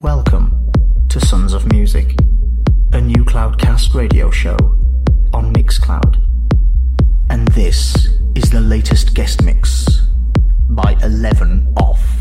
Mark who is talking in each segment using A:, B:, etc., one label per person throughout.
A: Welcome to Sons of Music, a new Cloudcast radio show on Mixcloud. And this is the latest guest mix by 11 Off.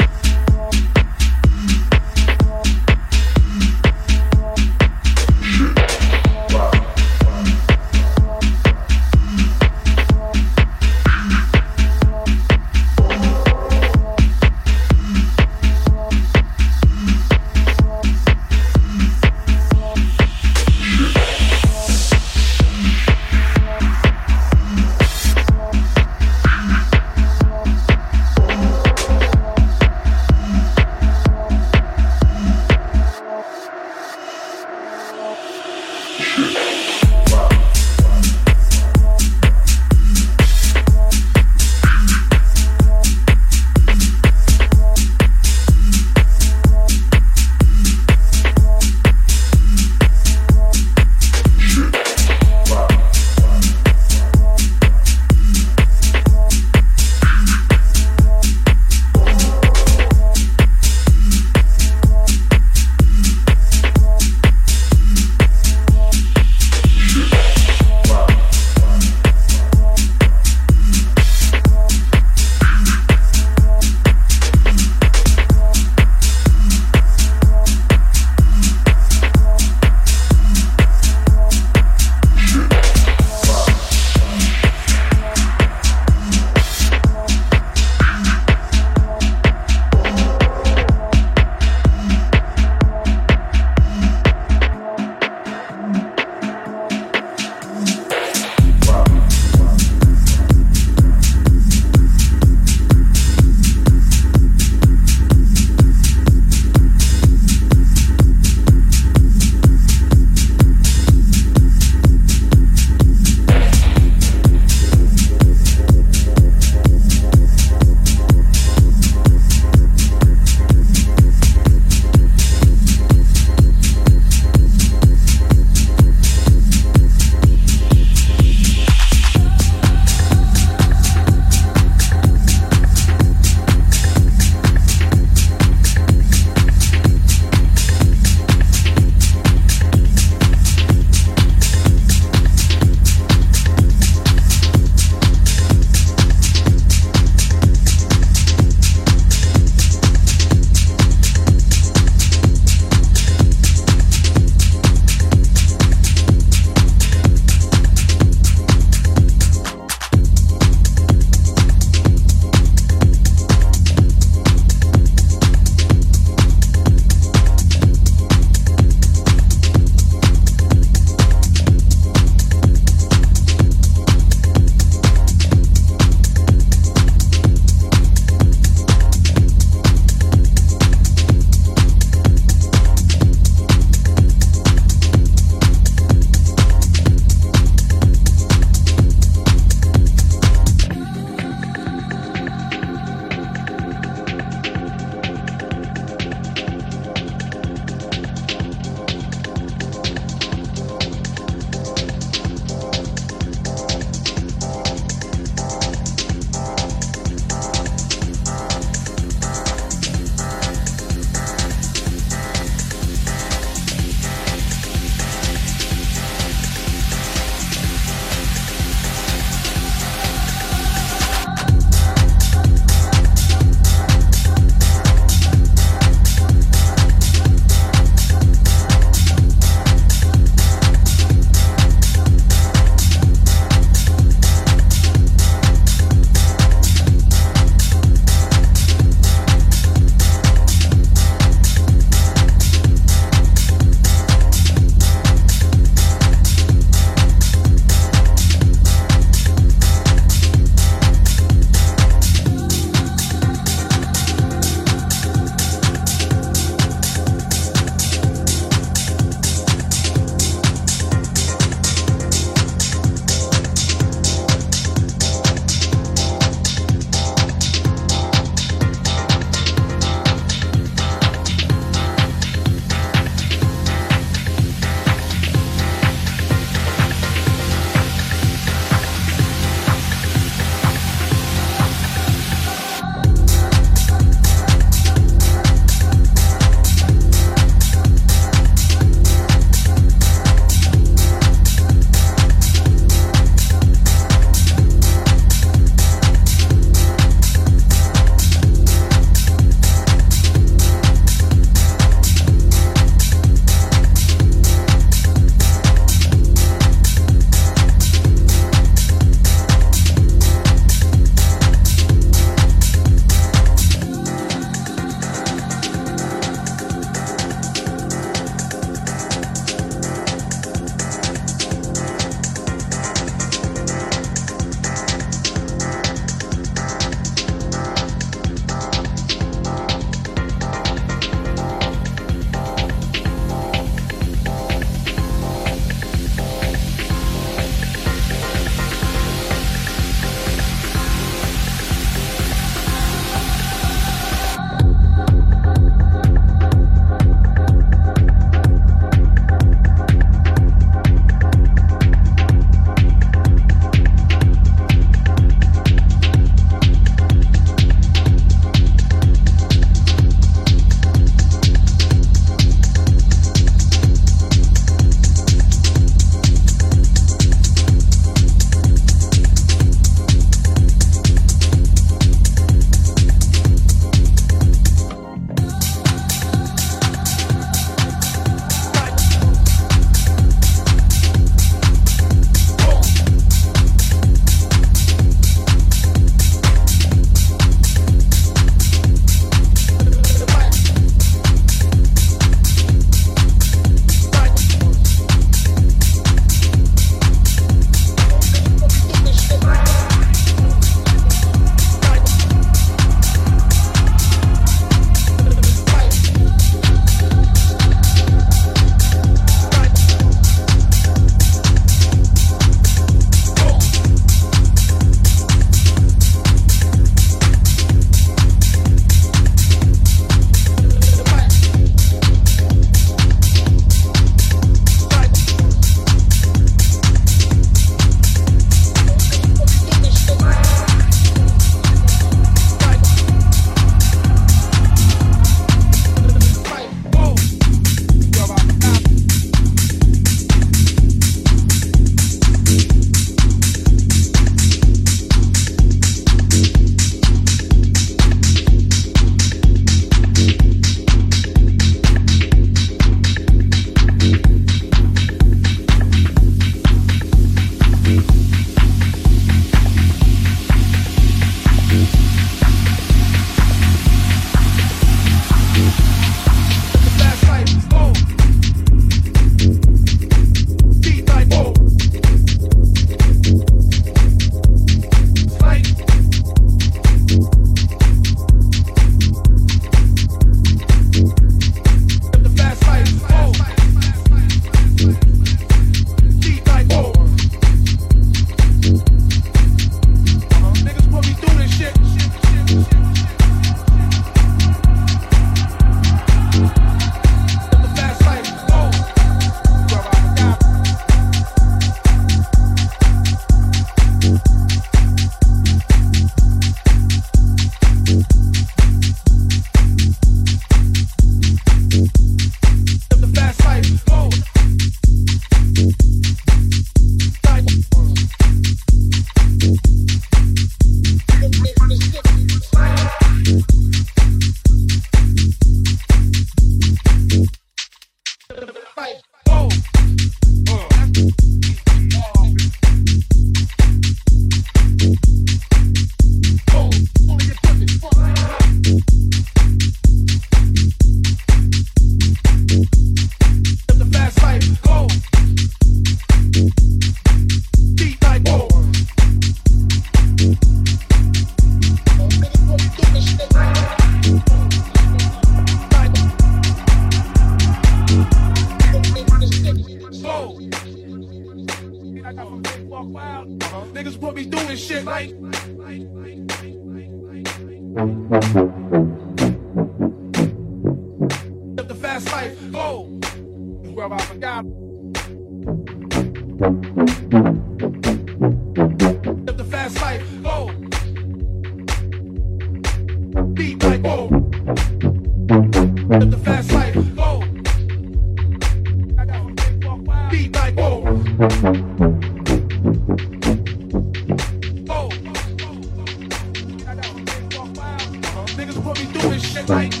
B: Me